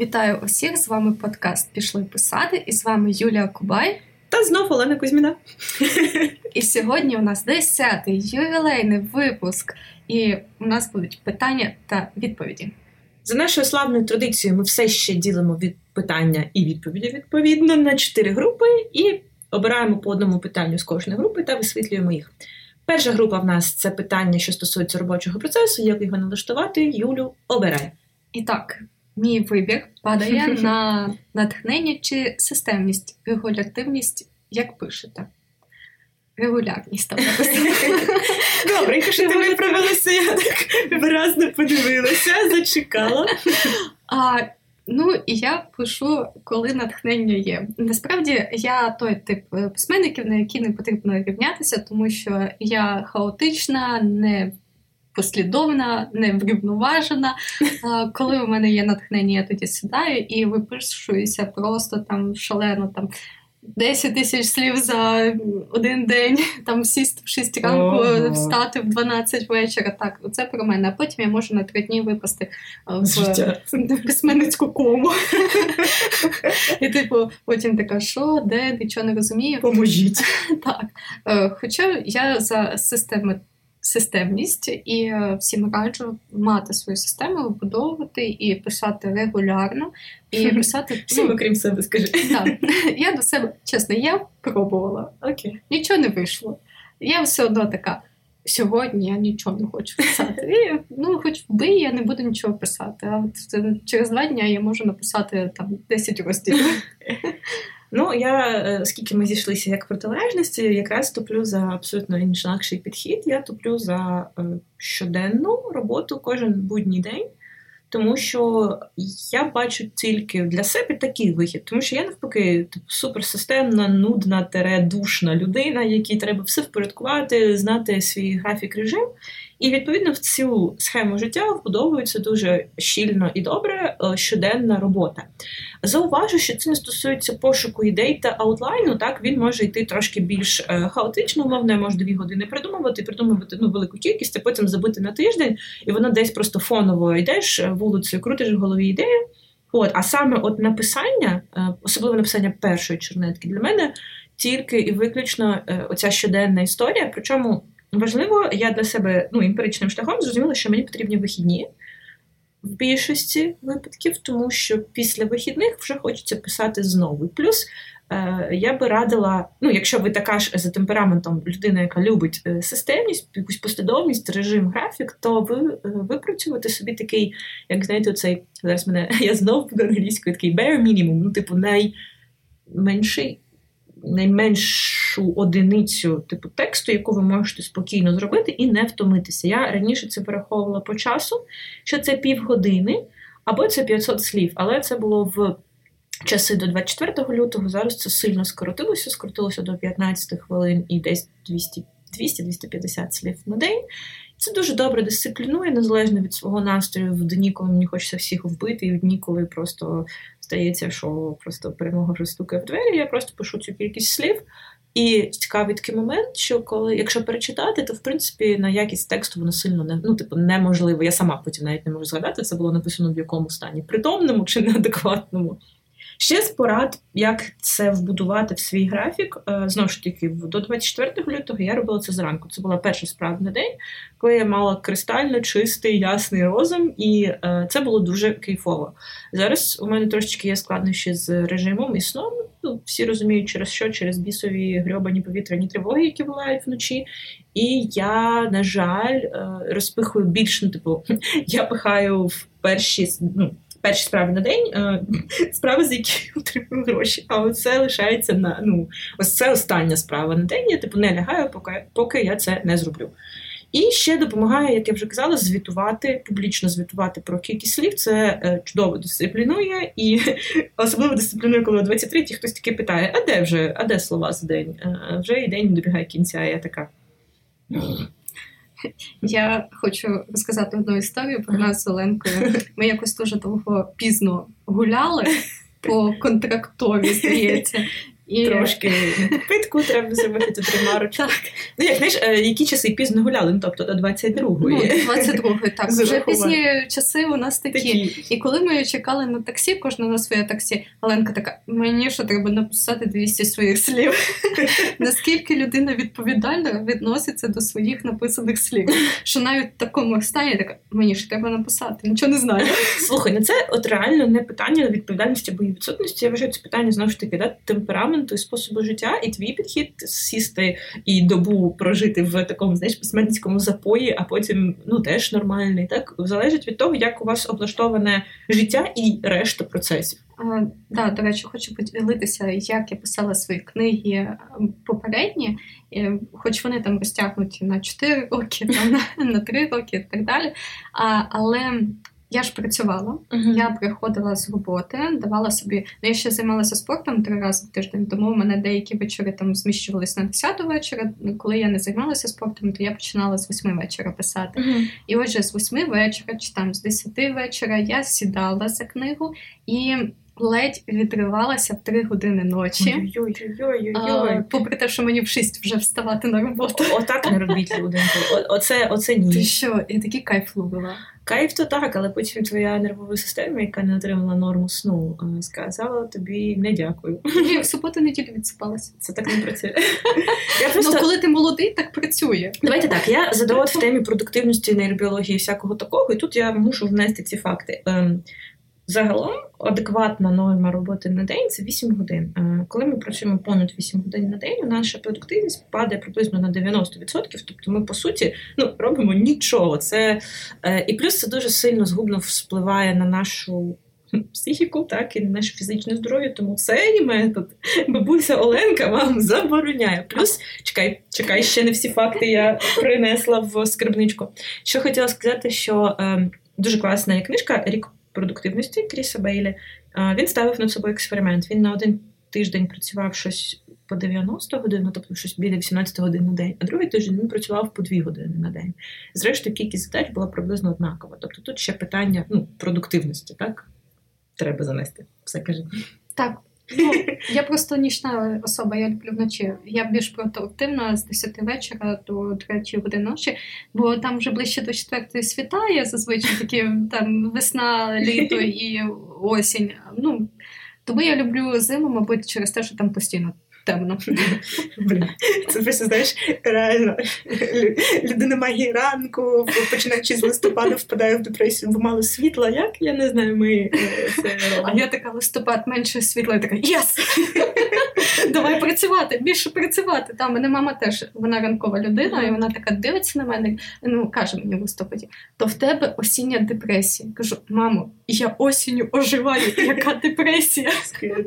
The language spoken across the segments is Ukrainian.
Вітаю усіх! З вами подкаст Пішли писати, і з вами Юлія Кубай та знов Олена Кузьміна. І сьогодні у нас 10-й ювілейний випуск, і у нас будуть питання та відповіді. За нашою славною традицією, ми все ще ділимо від питання і відповіді відповідно на чотири групи і обираємо по одному питанню з кожної групи та висвітлюємо їх. Перша група в нас це питання, що стосується робочого процесу, як його налаштувати. Юлю обирай. І так, мій вибір падає на натхнення чи системність, регулятивність, як пишете. Регулярність там Добре, що ти виправилася, я так виразно подивилася, зачекала. А, Ну, і я пишу, коли натхнення є. Насправді я той тип письменників, на які не потрібно рівнятися, тому що я хаотична, не послідовна, не врівноважена. Коли у мене є натхнення, я тоді сідаю і випишуюся просто там шалено там. 10 тисяч слів за один день, там сісти в 6 ранку, Ого. встати в 12 вечора. Так, це про мене. А потім я можу на три дні випасти в, в письменницьку кому. І, типу, потім така, що, де, нічого не розумію. Поможіть. Так. Е, хоча я за системи системність, і е, всім раджу мати свою систему, вибудовувати і писати регулярно. І писати всім, ну, окрім себе, скажи. Так. Я до себе чесно, я пробувала. Окей. Нічого не вийшло. Я все одно така. Сьогодні я нічого не хочу писати. І, Ну, хоч вбий, я не буду нічого писати. А от через два дні я можу написати там 10 розділів. Ну, я, е, оскільки ми зійшлися як протилежності, якраз топлю за абсолютно інакший підхід. Я топлю за е, щоденну роботу кожен будній день. Тому що я бачу тільки для себе такий вихід, тому що я навпаки типу, суперсистемна, нудна, тере, душна людина, якій треба все впорядкувати, знати свій графік режим. І відповідно в цю схему життя вбудовується дуже щільно і добре е, щоденна робота. Зауважу, що це не стосується пошуку ідей та аутлайну. Так він може йти трошки більш е, хаотично, умовно, я можу дві години придумувати, придумувати ну, велику кількість, а потім забити на тиждень, і воно десь просто фоново йдеш е, вулицею, крутиш в голові ідею. От, а саме от написання, особливо написання першої чернетки, для мене тільки і виключно оця щоденна історія. Причому Важливо, я для себе ну, емпіричним шляхом зрозуміла, що мені потрібні вихідні в більшості випадків, тому що після вихідних вже хочеться писати знову. Плюс е, я би радила, ну, якщо ви така ж за темпераментом людина, яка любить е, системність, якусь послідовність, режим, графік, то ви е, випрацювати собі такий, як знаєте, цей зараз мене я знову буду англійською такий bare minimum, ну, типу, найменший найменшу одиницю типу тексту, яку ви можете спокійно зробити і не втомитися. Я раніше це переховувала по часу, що це півгодини або це 500 слів, але це було в. Часи до 24 лютого зараз це сильно скоротилося, скоротилося до 15 хвилин і десь 200-250 слів на день. Це дуже добре дисциплінує, незалежно від свого настрою в дні, коли мені хочеться всіх вбити, і в дні, коли просто стається, що просто перемога вже стукає в двері. Я просто пишу цю кількість слів. І цікавий такий момент, що коли, якщо перечитати, то в принципі на якість тексту воно сильно не ну, типу, неможливо. Я сама потім навіть не можу згадати, це було написано в якому стані притомному чи неадекватному. Ще з порад, як це вбудувати в свій графік. Е, знову ж таки, до 24 лютого я робила це зранку. Це була перша справа день, коли я мала кристально чистий, ясний розум, і е, це було дуже кайфово. Зараз у мене трошечки є складнощі з режимом і сном. Ну, всі розуміють, через що, через бісові грьобані повітряні тривоги, які бувають вночі. І я, на жаль, е, розпихую більш, ну, типу, я пихаю в перші ну, перші справи на день, е, справи, за які отримую гроші. А оце лишається на ну, ось це остання справа на день. Я типу не лягаю, поки, поки я це не зроблю. І ще допомагає, як я вже казала, звітувати, публічно звітувати про кількість слів. Це е, чудово дисциплінує, і особливо дисциплінує, коли о 23 хтось таки питає: а де вже, а де слова за день? Е, вже і день добігає кінця. Я така. Я хочу розказати одну історію про нас з Оленкою. Ми якось дуже довго пізно гуляли по контрактові, здається. І... Трошки підпитку треба зробити тут ремарочку. Так. Ну, як знаєш, е, які часи пізно гуляли, ну тобто до 22-ї. Ну, 22-ї, так. Вже пізні часи у нас такі. такі. І коли ми чекали на таксі, кожна на своє таксі, Оленка така: мені що треба написати 200 своїх слів. Наскільки людина відповідально відноситься до своїх написаних слів? Що навіть в такому стані така, мені ж треба написати, нічого не знаю. Слухай, ну це от реально не питання відповідальності або відсутності. Я вважаю, це питання знову ж таки да, темпераменту і способу життя, і твій підхід сісти і добу прожити в такому знаєш, письменницькому запої, а потім ну теж нормальний. Так залежить від того, як у вас облаштоване життя і решта процесів. А, да, до речі, хочу поділитися, як я писала свої книги попередні, хоч вони там розтягнуті на 4 роки, на, на 3 роки і так далі. А, Але я ж працювала, uh-huh. я приходила з роботи, давала собі. Ну, я ще займалася спортом три рази в тиждень, тому в мене деякі вечори там зміщувалися на 10 вечора. Коли я не займалася спортом, то я починала з 8 вечора писати. Uh-huh. І отже, з 8 вечора чи там з 10 вечора я сідала за книгу і ледь відривалася в три години ночі. Ой-ой-ой. Попри те, що мені в шість вже вставати на роботу. Отак не робіть люди. Оце, оце ні. Ти що? Я такий кайф ловила. Кайф то так, але потім твоя нервова система, яка не отримала норму сну, е, сказала тобі не дякую. Ні, в суботу неділю відсипалася. Це так не працює. Я просто... Ну, коли ти молодий, так працює. Давайте так. Я задавала в темі продуктивності, нейробіології, всякого такого, і тут я мушу внести ці факти. Загалом адекватна норма роботи на день це 8 годин. Е, коли ми працюємо понад 8 годин на день, наша продуктивність падає приблизно на 90%. Тобто ми, по суті, ну, робимо нічого. Це, е, І плюс це дуже сильно згубно впливає на нашу психіку, так, і на наше фізичне здоров'я. Тому цей метод бабуся Оленка вам забороняє. Плюс, чекай, чекай, ще не всі факти я принесла в скарбничку. Що хотіла сказати, що е, дуже класна є книжка Рік продуктивності Кріса Бейлі, він ставив над собою експеримент. Він на один тиждень працював щось по 90 годин, ну, тобто щось біля 18 годин на день, а другий тиждень він працював по 2 години на день. Зрештою, кількість задач була приблизно однакова. Тобто тут ще питання ну, продуктивності, так? Треба занести. Все каже. Так, Ну, Я просто нічна особа, я люблю вночі. Я більш продуктивна з 10 вечора до 3 години ночі, бо там вже ближче до 4 світає, зазвичай такі там весна, літо і осінь. Ну, Тому я люблю зиму, мабуть, через те, що там постійно темно. Блін, Це просто знаєш, реально людина має ранку, починаючи з листопада, впадає в депресію, бо мало світла. Як? Я не знаю, ми е, це. А я така листопад менше світла, я така єс! Давай працювати, більше працювати. Там мене мама теж вона ранкова людина, і вона така дивиться на мене, ну каже мені в листопаді, то в тебе осіння депресія. Кажу, мамо, я осінню оживаю, яка депресія?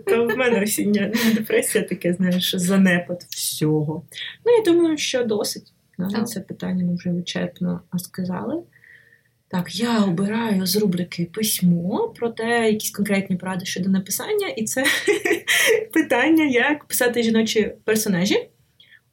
То в мене осіння депресія таке, знаєш знаєш, занепад всього. Ну, я думаю, що досить. На це питання ми вже вичерпно сказали. Так, я обираю з рубрики письмо, про те, якісь конкретні поради щодо написання, і це питання, як писати жіночі персонажі.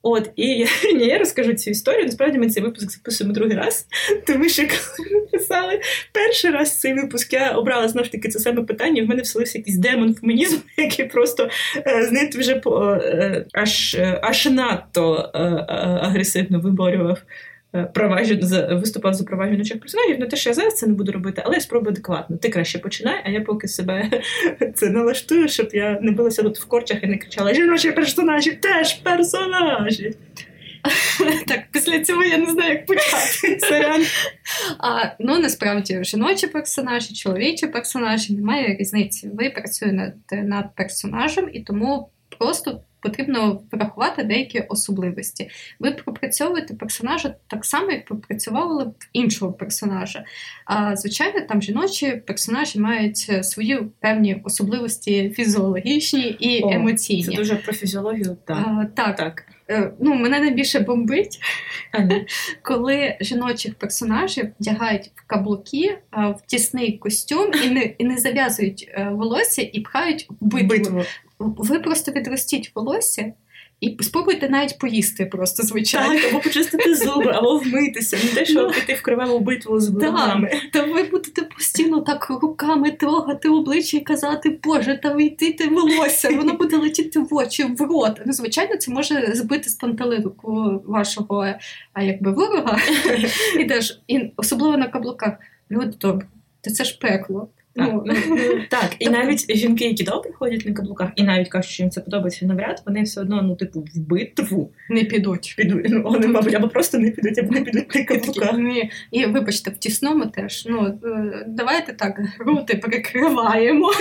От, і ні, я розкажу цю історію. Насправді ми цей випуск записуємо другий раз, тому що коли ми писали перший раз цей випуск, я обрала знов ж таки це саме питання. В мене вселився якийсь демон фемінізму, який просто е, знаєте, вже по е, аж е, аж надто агресивно виборював Е, права виступав за права жіночих персонажів. Не те, що я зараз це не буду робити, але я спробую адекватно. Ти краще починай, а я поки себе це налаштую, щоб я не билася тут в корчах і не кричала Жіночі персонажі теж персонажі. Так, після цього я не знаю, як почати. А, Ну насправді жіночі персонажі, чоловічі персонажі немає різниці. Ви працюєте над персонажем і тому просто потрібно врахувати деякі особливості. Ви пропрацьовуєте персонажа так само, як пропрацьовували б іншого персонажа. А звичайно, там жіночі персонажі мають свої певні особливості фізіологічні і О, емоційні. Це дуже про фізіологію. Так. А, так. так. Е, ну, Мене найбільше бомбить, коли жіночих персонажів вдягають в каблуки, в тісний костюм і не і не зав'язують е, волосся і пхають в битву. битву ви просто відростіть волосся І спробуйте навіть поїсти просто, звичайно. Так, або почистити зуби, або вмитися. Не те, що піти в криваву битву з ворогами. Та ви будете постійно так руками трогати обличчя і казати, Боже, та вийти ти волосся, воно буде летіти в очі, в рот. Ну, звичайно, це може збити з пантелику вашого а, якби ворога. Ідеш, і особливо на каблуках. Люди добре, це ж пекло. Так, ну, ну, так, і навіть жінки, які добре ходять на каблуках, і навіть кажуть, що їм це подобається навряд, вони все одно, ну, типу, в битву не підуть. Підуть. Ну, вони, мабуть, або просто не підуть, або не підуть на каблуках. Ні. І вибачте, в тісному теж. Ну, е, давайте так, груди перекриваємо.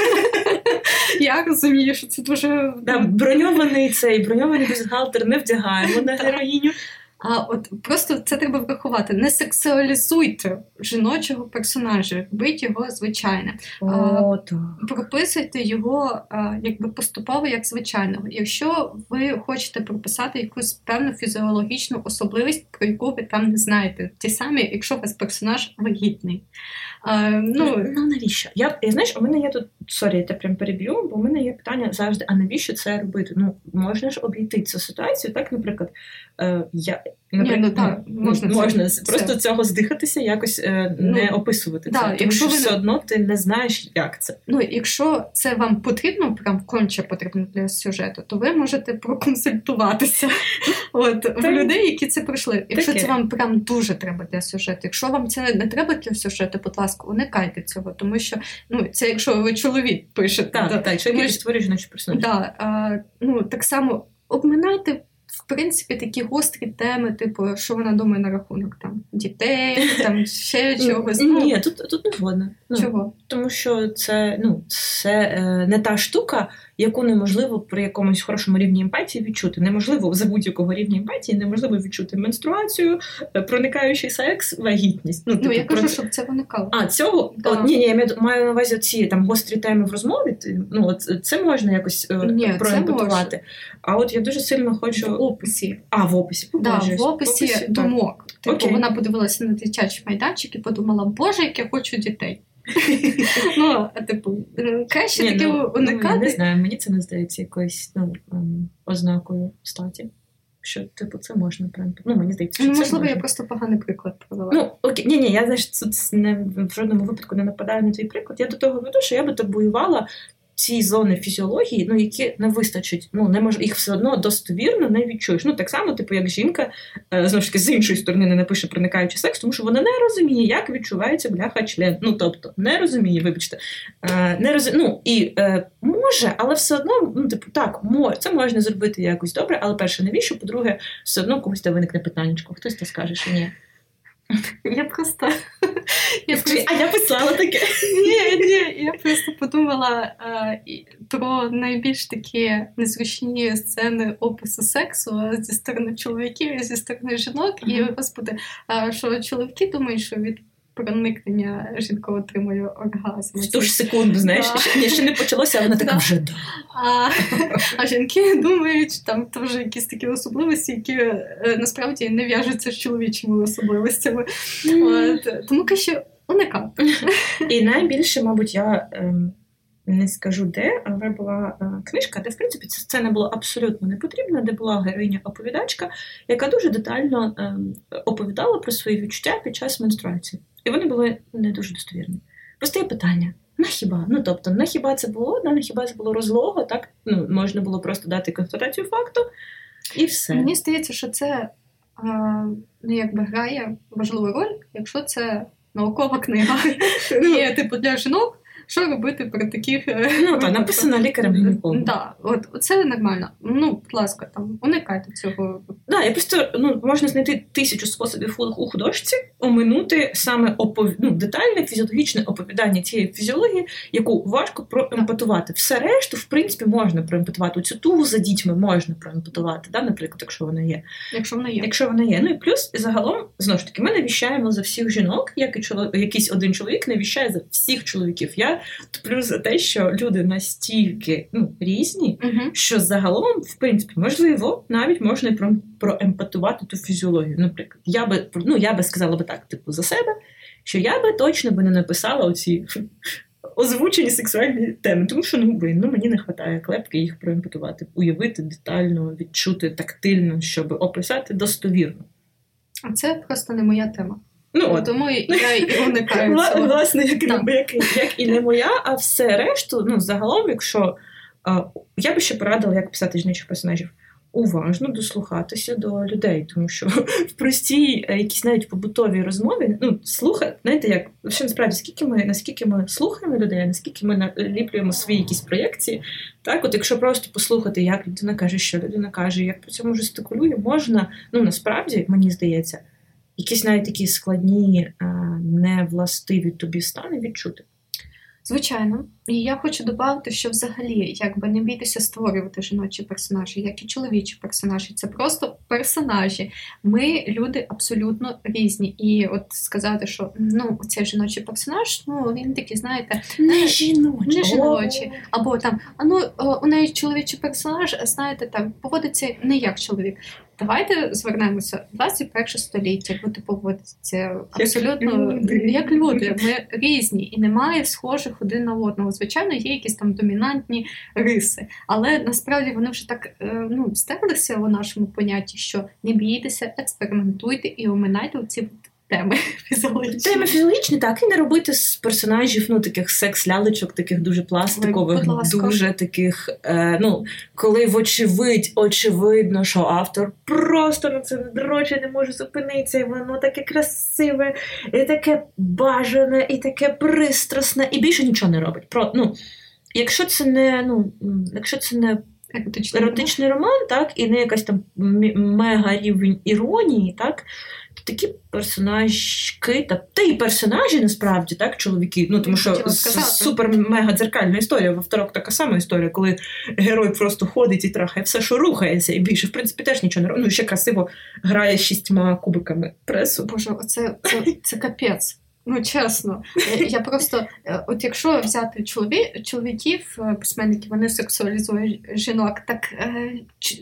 Я розумію, що це дуже. Да, броньований цей броньований бюстгальтер не вдягаємо на героїню. А от просто це треба врахувати. Не сексуалізуйте жіночого персонажа, робіть його звичайне. О, Прописуйте його якби поступово як звичайного. Якщо ви хочете прописати якусь певну фізіологічну особливість, про яку ви там не знаєте, ті самі, якщо у вас персонаж вагітний. А, ну, ну навіщо? Я, я знаєш, у мене є тут сорі, я прям переб'ю, бо в мене є питання завжди: а навіщо це робити? Ну можна ж обійти цю ситуацію, так, наприклад, е, я Наприклад, Ні, ну, так, можна, можна це, просто це. цього здихатися, якось е, ну, не описувати да, це. Тому якщо що ви... все одно ти не знаєш, як це. Ну, якщо це вам потрібно, прям конче потрібно для сюжету, то ви можете проконсультуватися От в людей, які це пройшли. Якщо Таке. це вам прям дуже треба для сюжету, якщо вам це не треба для сюжету, будь ласка, уникайте цього, тому що ну це якщо ви чоловік пишете, так, да, так, чоловік створює жіночу персонаж. Да, а, ну так само обминайте в принципі, такі гострі теми, типу, що вона думає на рахунок там дітей, там ще чогось. Ну, Ні, тут тут не згодна. Ну, Чого? Тому що це ну, це е, не та штука, яку неможливо при якомусь хорошому рівні емпатії відчути. Неможливо за будь-якого рівня емпатії, неможливо відчути менструацію, е, проникаючий секс, вагітність. Ну, типу, ну я кажу, про... щоб це виникало. А цього да. От, ні, ні, я маю на увазі ці там гострі теми в розмові. Ну от це можна якось е, ні, проемпатувати. А от я дуже сильно хочу в описі. А в описі да, в описі, описі думок. Типу, Окей. вона подивилася на дитячий майданчик і подумала, Боже, як я хочу дітей. Ну, типу, краще таке ну, уникати. Ну, не знаю, мені це не здається якоюсь ну, ем, ознакою статі. Що, типу, це можна прям. Ну, мені здається, що ну, можливо, я просто поганий приклад провела. Ну, окей, ні, ні, я знаєш, тут не в жодному випадку не нападаю на твій приклад. Я до того веду, що я би табуювала ці зони фізіології, ну які не вистачить, ну не може їх все одно достовірно не відчуєш. Ну так само, типу, як жінка е, знову ж таки з іншої сторони не напише проникаючи секс, тому що вона не розуміє, як відчувається бляха член. Ну тобто не розуміє, вибачте, е, не роз... ну, і е, може, але все одно, ну типу, так, може, це можна зробити якось добре, але перше, навіщо? По-друге, все одно комусь та виникне питання, хтось те скаже, що ні. Я просто. Я просто... А я писала таке. Ні, ні, я просто подумала а, про найбільш такі незручні сцени опису сексу зі сторони чоловіків і зі сторони жінок. І, господи, а, що чоловіки думають, що від проникнення жінка отримує оргазм. В ту ж секунду, знаєш, ще, ще не почалося, а вона така вже да. А а жінки думають, що там теж якісь такі особливості, які е, насправді не в'яжуться з чоловічими особливостями. От, Тому краще уникати. І найбільше, мабуть, я. Ем... Не скажу де, але була е, книжка, де в принципі ця сцена була абсолютно не потрібна, де була героїня-оповідачка, яка дуже детально е, оповідала про свої відчуття під час менструації. І вони були не дуже достовірні. Постає питання: на хіба? Ну тобто, на хіба це було? На хіба це було розлого? Так ну можна було просто дати констатацію факту і все. Мені здається, що це ну, якби грає важливу роль, якщо це наукова книга. Є типу для жінок що робити при таких е, Ну, так, написано лікарем гінекологом. Так, от це нормально. Ну, будь ласка, там уникайте цього. Да, я просто ну можна знайти тисячу способів у художці оминути саме опов... ну, детальне фізіологічне оповідання цієї фізіології, яку важко проемпатувати. Все решту, в принципі, можна проемпатувати. Цю тугу за дітьми можна проемпатувати, да, наприклад, якщо вона є. Якщо вона є. Якщо вона є. Ну і плюс загалом знову ж таки ми не віщаємо за всіх жінок, як і чоловік, якийсь один чоловік не віщає за всіх чоловіків. Я плюс за те, що люди настільки ну, різні, uh-huh. що загалом, в принципі, можливо, навіть можна про, проемпатувати ту фізіологію. Наприклад, я би ну, я би сказала би так, типу, за себе, що я би точно би не написала оці озвучені сексуальні теми. Тому що ну блин, ну мені не вистачає клепки їх проімпутувати, уявити детально, відчути тактильно, щоб описати достовірно. А це просто не моя тема. Ну, от. Тому я і уникаю Вла- цього. Власне, як, як, як і не моя, а все решту, ну, загалом, якщо е, я би ще порадила, як писати жіночих персонажів. Уважно дослухатися до людей, тому що в простій, е, якійсь навіть побутовій розмові, ну слухати, знаєте, як що насправді скільки ми наскільки ми слухаємо людей, наскільки ми наліплюємо свої якісь проєкції, так, от якщо просто послухати, як людина каже, що людина каже, як при цьому жестикулює, можна, ну насправді мені здається, якісь навіть такі складні, е, невластиві тобі стани відчути. Звичайно, і я хочу додати, що взагалі якби не бійтеся створювати жіночі персонажі, як і чоловічі персонажі. Це просто персонажі. Ми люди абсолютно різні. І от сказати, що ну цей жіночий персонаж, ну він такий, знаєте, Не жіночі. не жіночі. або там а ну у неї чоловічий персонаж, знаєте, там поводиться не як чоловік. Давайте звернемося 21 століття, люди поводяться абсолютно люди. як люди. Ми різні і немає схожих один на одного. Звичайно, є якісь там домінантні риси, але насправді вони вже так е, ну стерлися у нашому понятті, що не бійтеся, експериментуйте і оминайте ці теми фізіологічні. Теми фізіологічні, так, і не робити з персонажів, ну, таких секс-лялечок, таких дуже пластикових, Ой, дуже таких, е, ну, коли вочевидь, очевидно, що автор просто на це дроче не може зупинитися, і воно таке красиве, і таке бажане, і таке пристрасне, і більше нічого не робить. Про, ну, якщо це не, ну, якщо це не Еротичний роман, так, і не якась там мега рівень іронії, так, такі персонажки, та, та й персонажі насправді, так, чоловіки, ну тому що Хотіла с- сказати. супер мега дзеркальна історія. Во второк така сама історія, коли герой просто ходить і трахає все, що рухається, і більше, в принципі, теж нічого не робить. Ну, ще красиво грає шістьма кубиками пресу. Боже, оце це, це капець. Ну чесно, я, я просто, е, от якщо взяти чолові, чоловіків, е, письменників, вони сексуалізують жінок, так е,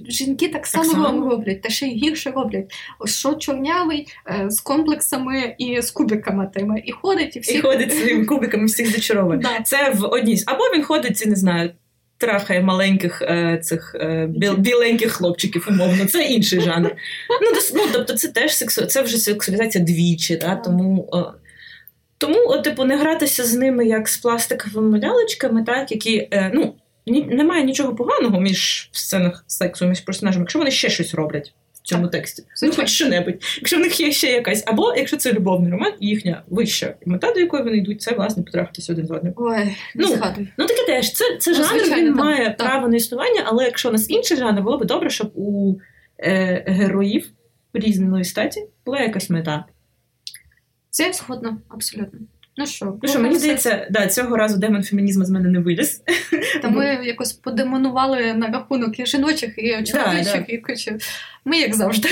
жінки так само, само? роблять, та ще й гірше роблять. Що чорнявий е, з комплексами і з кубиками тими, і ходить, і всі І ходить своїми кубиками, всіх зачаровує. Да. Це в одній або він ходить, не знаю. Трахає маленьких е, цих е, біл, біленьких хлопчиків, умовно, це інший жанр. Ну, дос- ну тобто, це теж сексу, це вже сексуалізація двічі, да? Тому, е, тому от, типу, не гратися з ними як з пластиковими лялечками, так, які е, ну, ні, немає нічого поганого між в сценах сексу, між персонажами, якщо вони ще щось роблять в цьому тексті. Ну, хоч що-небудь. Якщо в них є ще якась, або якщо це любовний роман, їхня вища мета, до якої вони йдуть, це власне потрахатися один з одним. Ой, Ну. Ну таке теж. Це, це Ну, жанр, звичайно, він так, має так. право на існування, але якщо у нас інший жанр, було б добре, щоб у е, героїв різної статі була якась мета. Це я згодна, абсолютно. Ну що, Ну що, мені здається, да, цього разу демон фемінізму з мене не виліз. Та ми якось подемонували на рахунок і жіночих, і чоловічих, і кучу. Ми як завжди.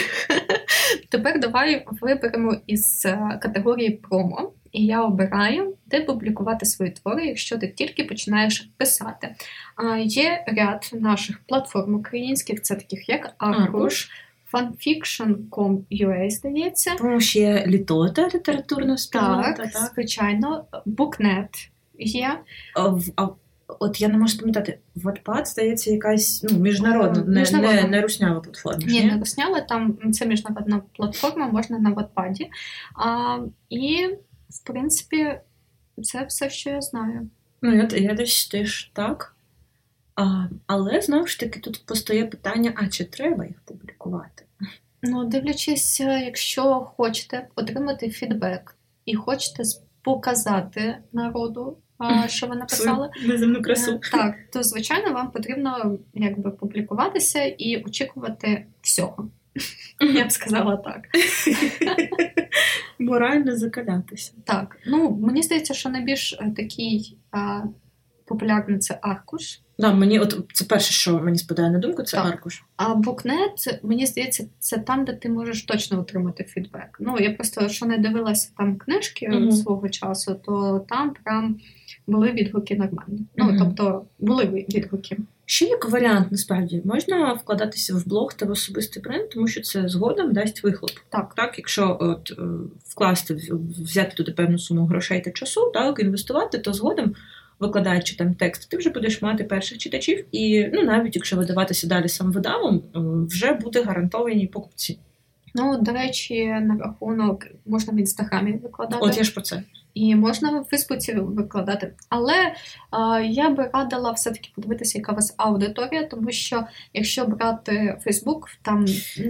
Тепер давай виберемо із е, категорії промо. І я обираю, де публікувати свої твори, якщо ти тільки починаєш писати. А, Є ряд наших платформ українських, це таких як Arkush, fanfiction.com.ua, здається. Тому ще літота літературна спільнота. Так, Так, звичайно, Booknet є. А, от я не можу пам'ятати, Wattpad, здається, якась ну, міжнародна, не, не, не руснява платформа. Ні, не розсняли, там це міжнародна платформа, можна на Wattpad. А, і, в принципі, це все, що я знаю. Ну, я, я десь теж так. А, але знову ж таки тут постає питання: а чи треба їх публікувати? Ну, дивлячись, е, якщо хочете отримати фідбек і хочете показати народу, що ви написали. Неземну красу. Е, Так, то звичайно вам потрібно якби публікуватися і очікувати всього. Я б сказала так. Морально закалятися. Так, ну мені здається, що найбільш е, такий а, популярний це аркуш. Да, мені от це перше, що мені спадає на думку, це Так. аркуш. А букнет, мені здається, це там, де ти можеш точно отримати фідбек. Ну, я просто що не дивилася там книжки Мгм. свого часу, то там прям були відгуки нормальні. Ну, Мгм. тобто, були відгуки. Ще як варіант, насправді, можна вкладатися в блог та в особистий бренд, тому що це згодом дасть вихлоп. Так. Так, якщо от, е, вкласти, взяти туди певну суму грошей та часу, так, інвестувати, то згодом викладаючи там текст, ти вже будеш мати перших читачів, і ну навіть якщо видаватися далі сам видавом, вже буде гарантовані покупці. Ну, до речі, на рахунок можна в інстаграмі викладати. От я ж про це. І можна в Фейсбуці викладати. Але а, я би радила все-таки подивитися, яка у вас аудиторія, тому що якщо брати Фейсбук, там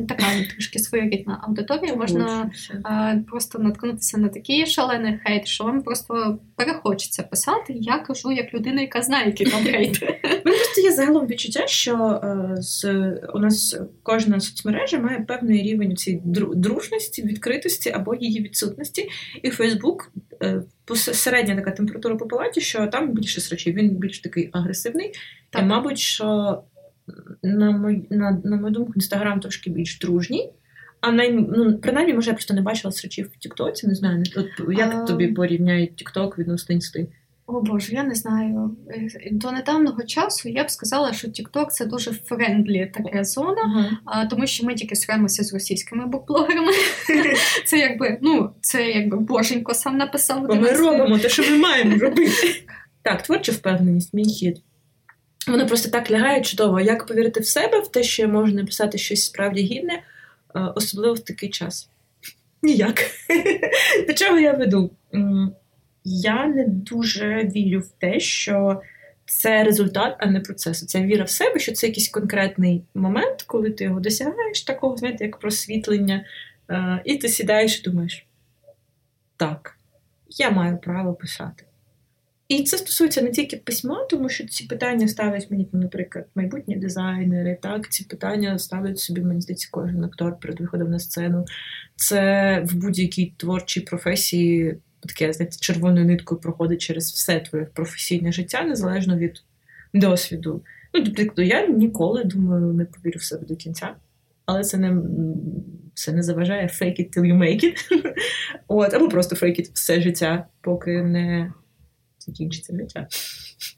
така трішки своєрідна аудиторія, можна а, просто наткнутися на такий шалений хейт, що вам просто перехочеться писати. Я кажу як людина, яка знає, який там хейт. Є загалом відчуття, що е, з у нас кожна соцмережа має певний рівень цієї дружності, відкритості або її відсутності, і Фейсбук. Е, середня така температура по палаті, що там більше срачів, він більш такий агресивний. Так. І, мабуть, що на мою, на, на мою думку, інстаграм трошки більш дружній. А най, ну, принаймні, може, я просто не бачила срачів в Тіктоці, не знаю. От як а... тобі порівняють Тікток відносно інсти? О Боже, я не знаю. До недавнього часу я б сказала, що TikTok це дуже friendly така зона, uh-huh. а, тому що ми тільки срьомся з російськими букблогерами. Це якби ну, це якби боженько сам написав. Бо Ми робимо те, що ми маємо робити. Так, творча впевненість, мій хід. Воно просто так лягає чудово. Як повірити в себе, в те, що я можу написати щось справді гідне, особливо в такий час? Ніяк. До чого я веду? Я не дуже вірю в те, що це результат, а не процес. Це віра в себе, що це якийсь конкретний момент, коли ти його досягаєш, такого, знаєте, як просвітлення, е, і ти сідаєш і думаєш: так, я маю право писати. І це стосується не тільки письма, тому що ці питання ставлять мені, наприклад, майбутні дизайнери. Так, ці питання ставлять собі, мені здається, кожен актор перед виходом на сцену. Це в будь-якій творчій професії таке знаєте, червоною ниткою проходить через все твоє професійне життя, незалежно від досвіду. Ну, тобто, я ніколи думаю, не повірю в себе до кінця, але це не це не заважає fake it till you make it. От, Або просто fake it все життя, поки не закінчиться життя.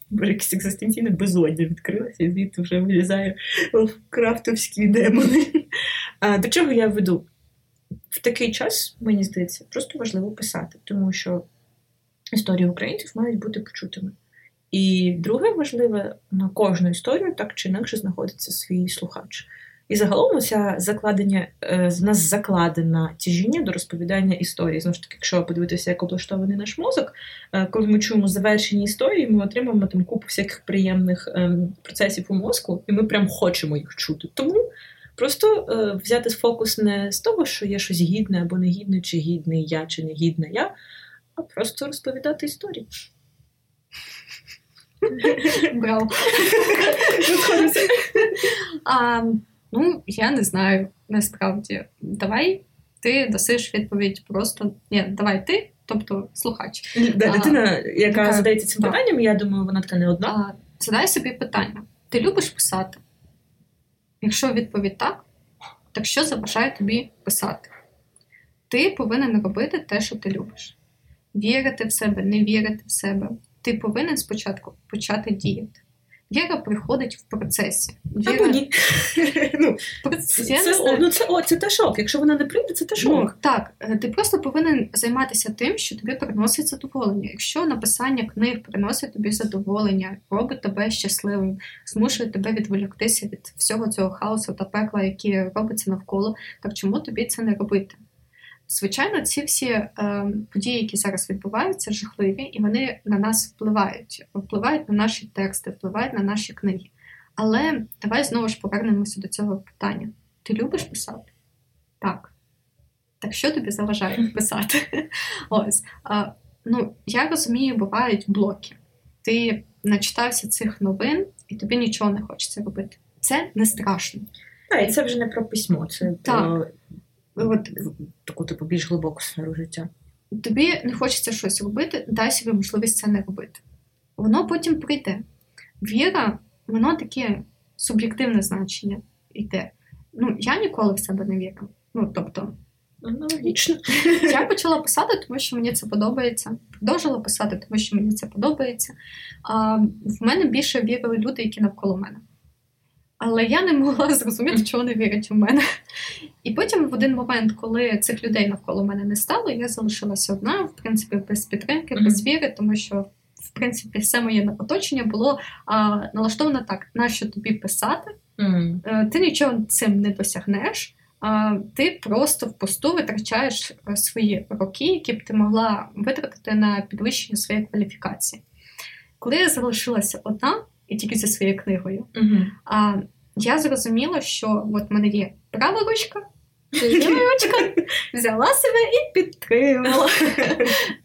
Бо якесь екзистенційне безодня відкрилося, і звідти вже вилізає лавкрафтовські демони. А, До чого я веду? В такий час, мені здається, просто важливо писати, тому що історії українців мають бути почутими. І друге важливе, на кожну історію так чи інакше знаходиться свій слухач. І загалом ця закладення е, з нас закладена тяжіння до розповідання історії. Знову ж таки, якщо подивитися, як облаштований наш мозок, е, коли ми чуємо завершені історії, ми отримуємо там купу всяких приємних ем, процесів у мозку, і ми прям хочемо їх чути. Тому Просто е, взяти фокус не з того, що є щось гідне або негідне, чи гідний я, чи негідна я, а просто розповідати історії. Браво. а, Ну, я не знаю насправді. Давай ти дасиш відповідь просто. Ні, давай ти, тобто слухач. Да, Дитина, яка задається цим питанням, я думаю, вона така не одна. А, Задай собі питання: ти любиш писати? Якщо відповідь так, так що заважає тобі писати? Ти повинен робити те, що ти любиш. Вірити в себе, не вірити в себе. Ти повинен спочатку почати діяти. Віра приходить в процесі. Віра... Або ні. ну, це, це, ну, це, о, це те шок. Якщо вона не прийде, це те шок. Ну, так, е, ти просто повинен займатися тим, що тобі приносить задоволення. Якщо написання книг приносить тобі задоволення, робить тебе щасливим, змушує тебе відволіктися від всього цього хаосу та пекла, які робиться навколо, так чому тобі це не робити? Звичайно, ці всі е, події, які зараз відбуваються, жахливі, і вони на нас впливають, впливають на наші тексти, впливають на наші книги. Але давай знову ж повернемося до цього питання. Ти любиш писати? Так. Так що тобі заважає писати? Ось. А, ну, Я розумію, бувають блоки. Ти начитався цих новин, і тобі нічого не хочеться робити. Це не страшно. Так, і це вже не про письмо, це так. про от, таку типу більш глибоку сферу життя. Тобі не хочеться щось робити, дай собі можливість це не робити. Воно потім прийде. Віра, воно таке суб'єктивне значення йде. Ну, я ніколи в себе не вірю. Ну, тобто, Аналогічно. Я почала писати, тому що мені це подобається. Продовжила писати, тому що мені це подобається. А, В мене більше вірили люди, які навколо мене. Але я не могла зрозуміти, чого вони вірять у мене. І потім, в один момент, коли цих людей навколо мене не стало, я залишилася одна, в принципі, без підтримки, без віри, тому що в принципі, все моє оточення було а, налаштовано так: нащо тобі писати? Mm. Ти нічого цим не досягнеш. А ти просто впусту витрачаєш е, свої роки, які б ти могла витратити на підвищення своєї кваліфікації. Коли я залишилася одна і тільки зі своєю книгою, mm-hmm. а, я зрозуміла, що от в мене є права ручка, ручка, взяла себе і підтримала.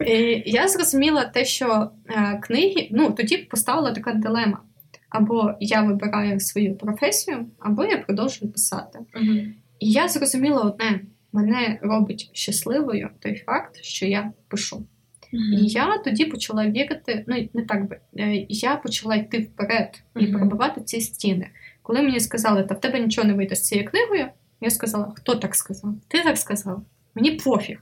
І Я зрозуміла те, що е, книги, ну тоді поставила така дилема. Або я вибираю свою професію, або я продовжую писати. Mm-hmm. І я зрозуміла одне: мене робить щасливою той факт, що я пишу. Mm-hmm. І я тоді почала вірити, ну не так би е, я почала йти вперед і mm-hmm. пробивати ці стіни. Коли мені сказали, та в тебе нічого не вийде з цією книгою, я сказала: хто так сказав? Ти так сказав? Мені пофіг.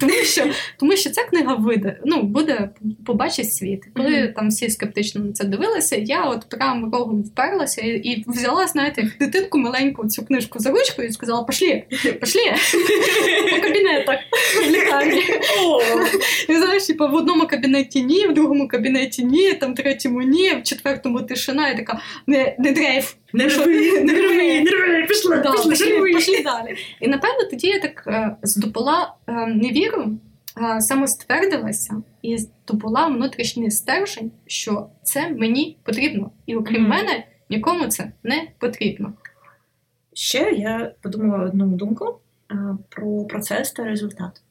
Тому що тому що ця книга вийде, ну, буде побачить світ. Коли mm-hmm. там всі скептично на це дивилися, я от прям рогом вперлася і, і взяла, знаєте, дитинку маленьку цю книжку за ручку і сказала: пошлі, пошлі по кабінетах в лікарні. І знаєш, типу, в одному кабінеті ні, в другому кабінеті ні, там третьому ні, в четвертому тишина, і така не, не дрейф. Не рви, не рви, не рви, пішла, пішли, пішли далі. І напевно тоді я так е, здобула е, невіру, самоствердилася і здобула внутрішній стержень, що це мені потрібно. І окрім mm. мене нікому це не потрібно. Ще я подумала одну думку е, про процес та результат.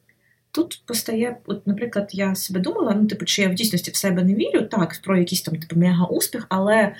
Тут постає, от, наприклад, я себе думала, ну, типу, чи я в дійсності в себе не вірю, так, про якийсь там типу мега успіх, але е,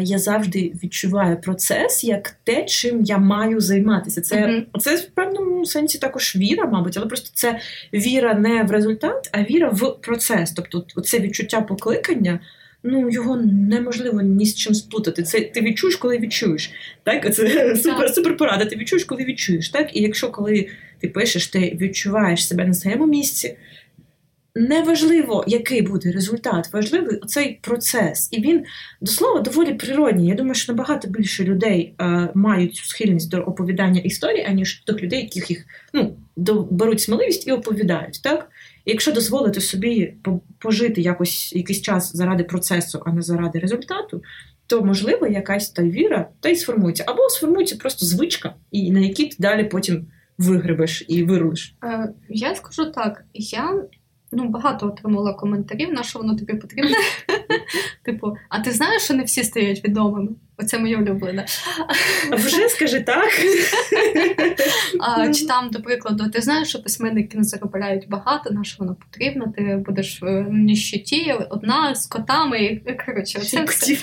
я завжди відчуваю процес як те, чим я маю займатися. Це mm-hmm. це в певному сенсі також віра, мабуть, але просто це віра не в результат, а віра в процес. Тобто, це відчуття покликання. Ну, його неможливо ні з чим сплутати. Це ти відчуєш, коли відчуєш. Так, це супер супер порада. Ти відчуєш, коли відчуєш. Так, і якщо коли ти пишеш, ти відчуваєш себе на своєму місці. Неважливо, який буде результат, важливий цей процес. І він до слова доволі природній. Я думаю, що набагато більше людей е, мають цю схильність до оповідання історії, аніж тих людей, яких їх ну, беруть сміливість і оповідають. Так? І якщо дозволити собі пожити якось якийсь час заради процесу, а не заради результату, то можливо якась та віра та й сформується. Або сформується просто звичка, і на якій ти далі потім вигребеш і вирулиш? Е, Я скажу так: я ну, багато отримала коментарів, на що воно тобі потрібне. Типу, а ти знаєш, що не всі стають відомими? Оце моє улюблене. Вже скажи так. А, Чи там, до прикладу, ти знаєш, що письменники не заробляють багато, на що воно потрібно, ти будеш в ніщиті, одна з котами, і коротше, це все.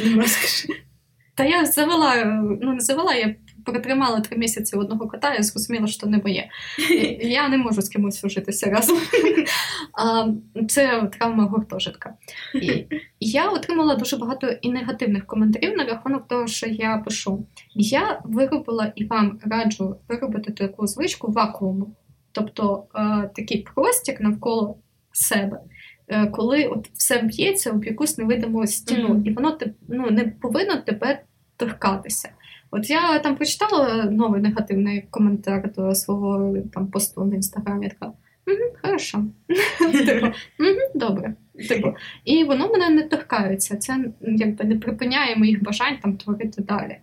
Та я завела, ну не завела, я протримала три місяці одного кота, я зрозуміла, що не моє. Я не можу з кимось ужитися разом. Це травма гуртожитка. І Я отримала дуже багато і негативних коментарів на рахунок того, що я пишу. Я виробила і вам раджу виробити таку звичку вакууму, тобто е, такий простір навколо себе. Е, коли от все б'ється в якусь невидиму стіну, mm-hmm. і воно ну, не повинно тебе торкатися. От я там прочитала новий негативний коментар до свого там посту в інстаграмі. така хорошо. Типу, добре. Типу, І воно мене не торкається. Це якби не припиняє моїх бажань там творити далі.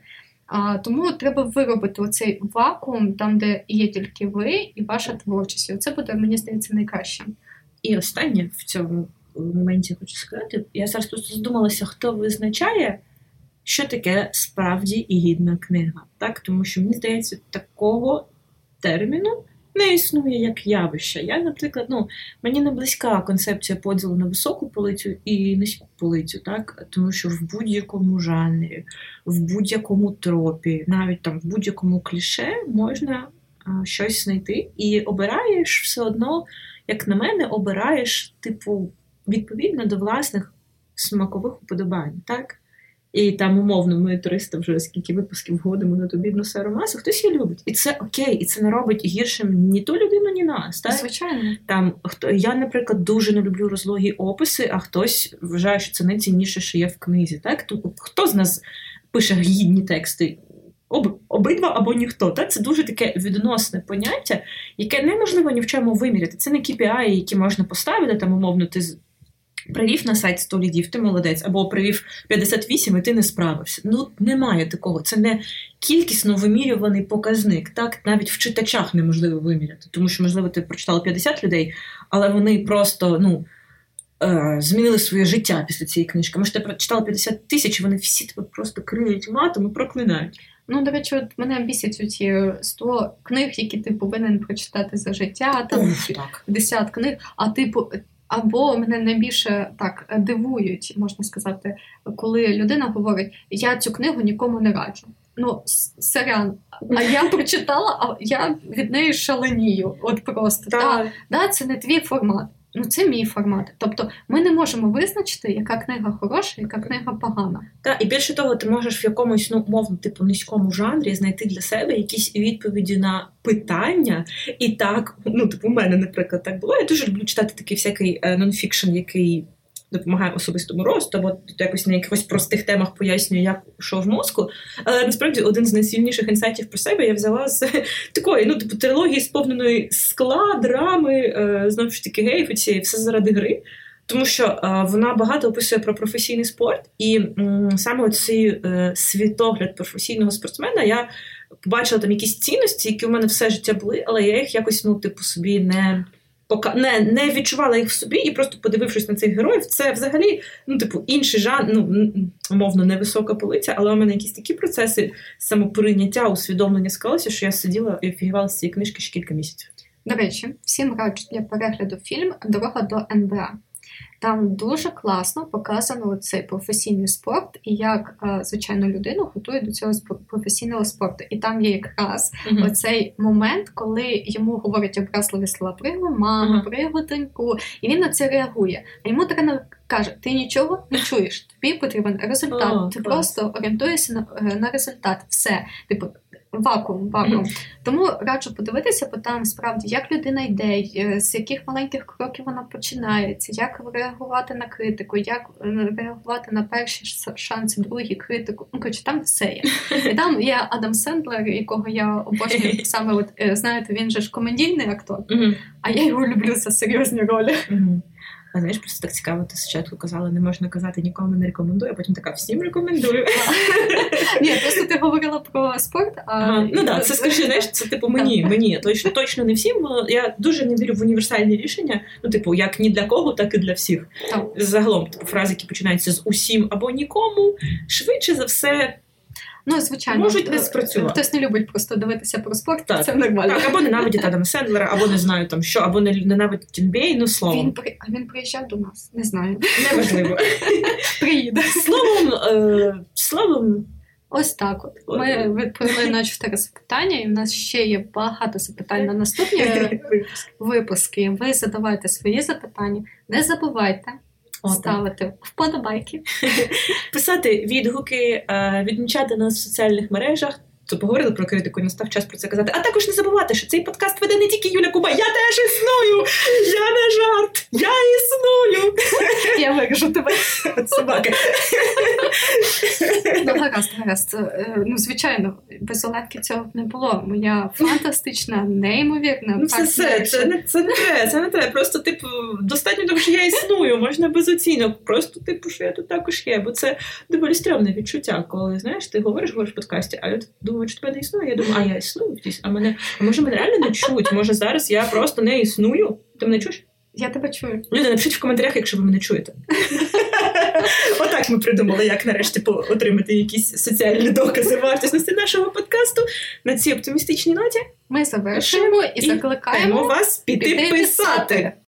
А, Тому треба виробити оцей вакуум, там, де є тільки ви і ваша творчість. І Це буде, мені здається, найкраще. І останнє в цьому моменті хочу сказати. Я зараз просто задумалася, хто визначає що таке справді гідна книга. Так? Тому що мені здається, такого терміну не існує як явище. Я, наприклад, ну, мені не близька концепція поділу на високу полицю і низьку полицю, так? тому що в будь-якому жанрі, в будь-якому тропі, навіть там в будь-якому кліше можна а, щось знайти і обираєш все одно, як на мене, обираєш, типу, відповідно до власних смакових уподобань. так? І там, умовно, ми 300 вже скільки випусків вгодимо на ту бідну серу масу, хтось її любить. І це окей, і це не робить гіршим ні ту людину, ні нас. Так? Звичайно. Там хто я, наприклад, дуже не люблю розлогі описи, а хтось вважає, що це найцінніше, що є в книзі. Так? Тут хто з нас пише гідні тексти? Об, обидва або ніхто. Так? Це дуже таке відносне поняття, яке неможливо ні в чому виміряти. Це не KPI, які можна поставити, там, умовно, ти Привів на сайт 100 лідів, ти молодець, або привів 58 і ти не справився. Ну немає такого. Це не кількісно вимірюваний показник. Так навіть в читачах неможливо виміряти, тому що, можливо, ти прочитала 50 людей, але вони просто ну. Е, змінили своє життя після цієї книжки. Може, ти прочитала 50 тисяч, і вони всі тебе просто криють матом і проклинають. Ну, до речі, от мене бісять ці 100 книг, які ти повинен прочитати за життя, там Ух, так. 50 книг, а типу. Або мене найбільше так дивують, можна сказати, коли людина говорить: я цю книгу нікому не раджу. Ну, сорян, а я прочитала, а я від неї шаленію. От просто Так. да, да, це не твій формат. Ну, це мій формат. Тобто, ми не можемо визначити, яка книга хороша, яка книга погана. Так, і більше того, ти можеш в якомусь ну мовно типу низькому жанрі знайти для себе якісь відповіді на питання. І так, ну типу, у мене, наприклад, так було. Я дуже люблю читати такий всякий е, нонфікшн, який допомагає особистому росту, або якось на якихось простих темах пояснює, як що в мозку. Але насправді один з найсильніших інсайтів про себе я взяла з такої, ну типу трилогії, сповненої скла, драми, е, знову ж таки геїв, і все заради гри. Тому що е, вона багато описує про професійний спорт, і м, саме цей е, світогляд професійного спортсмена я побачила там якісь цінності, які в мене все життя були, але я їх якось ну, типу, собі не не, не відчувала їх в собі, і просто подивившись на цих героїв, це взагалі ну, типу, інший жанр, ну умовно невисока полиця, але у мене якісь такі процеси самоприйняття, усвідомлення склалися, що я сиділа і офігівала з цієї книжки ще кілька місяців. До речі, всім раджу для перегляду фільм Дорога до НБА. Там дуже класно показано цей професійний спорт і як, звичайно, людину готує до цього професійного спорту. І там є якраз uh-huh. оцей момент, коли йому говорять образливі слова про його доньку, і він на це реагує. А йому тренер каже: ти нічого не чуєш, тобі потрібен результат. Oh, ти клас. просто орієнтуєшся на, е, на результат. Все, типу. Вакуум, вакуум. Тому раджу подивитися, бо там справді як людина йде, е, з яких маленьких кроків вона починається, як реагувати на критику, як е, реагувати на перші шанси, другі критику. Ну коротше, там все є. І там є Адам Сендлер, якого я обожнюю саме. От е, знаєте, він же ж комедійний актор, а я його люблю за серйозні ролі. А знаєш, просто так цікаво, ти спочатку казала, не можна казати нікому не рекомендую, а потім така всім рекомендую. Ні, просто ти говорила про спорт. а... Ну так, це скажи, знаєш, це типу мені, мені точно точно не всім. Я дуже не вірю в універсальні рішення. Ну, типу, як ні для кого, так і для всіх. Загалом, типу, фрази, які починаються з усім або нікому, швидше за все. Ну, звичайно, можуть не спрацювати. Хтось не любить просто дивитися про спорт, так. це нормально. Так, або ненавидять Адама Сендлера, або не знаю там що, або не ненавидять NBA, ну словом. Він при... А він приїжджав до нас, не знаю. Неважливо. Приїде. Словом, е... словом. Ось так от. Ми відповіли на чотири запитання, і в нас ще є багато запитань на наступні випуски. Ви задавайте свої запитання. Не забувайте ставити вподобайки, писати відгуки, е, відмічати нас в соціальних мережах то поговорили про критику, і настав час про це казати. А також не забувати, що цей подкаст веде не тільки Юля Куба. Я теж існую! Я не жарт! Я існую! Я виріжу тебе. Собаки. Ну, гаразд, гаразд. Е, ну, звичайно, без Оленки цього б не було. Моя фантастична, неймовірна. Ну, це все, це не це не треба, це не треба. Просто, типу, достатньо того, що я існую, можна без оцінок. Просто, типу, що я тут також є. Бо це доволі стрьомне відчуття, коли знаєш, ти говориш, говориш в подкасті, а я думаю, думають, що тебе не існує. Я думаю, а я існую а мене, а може мене реально не чують? Може зараз я просто не існую? Ти мене чуєш? Я тебе чую. Люди, напишіть в коментарях, якщо ви мене чуєте. Отак ми придумали, як нарешті отримати якісь соціальні докази вартісності нашого подкасту. На цій оптимістичній ноті ми завершуємо і закликаємо вас піти писати.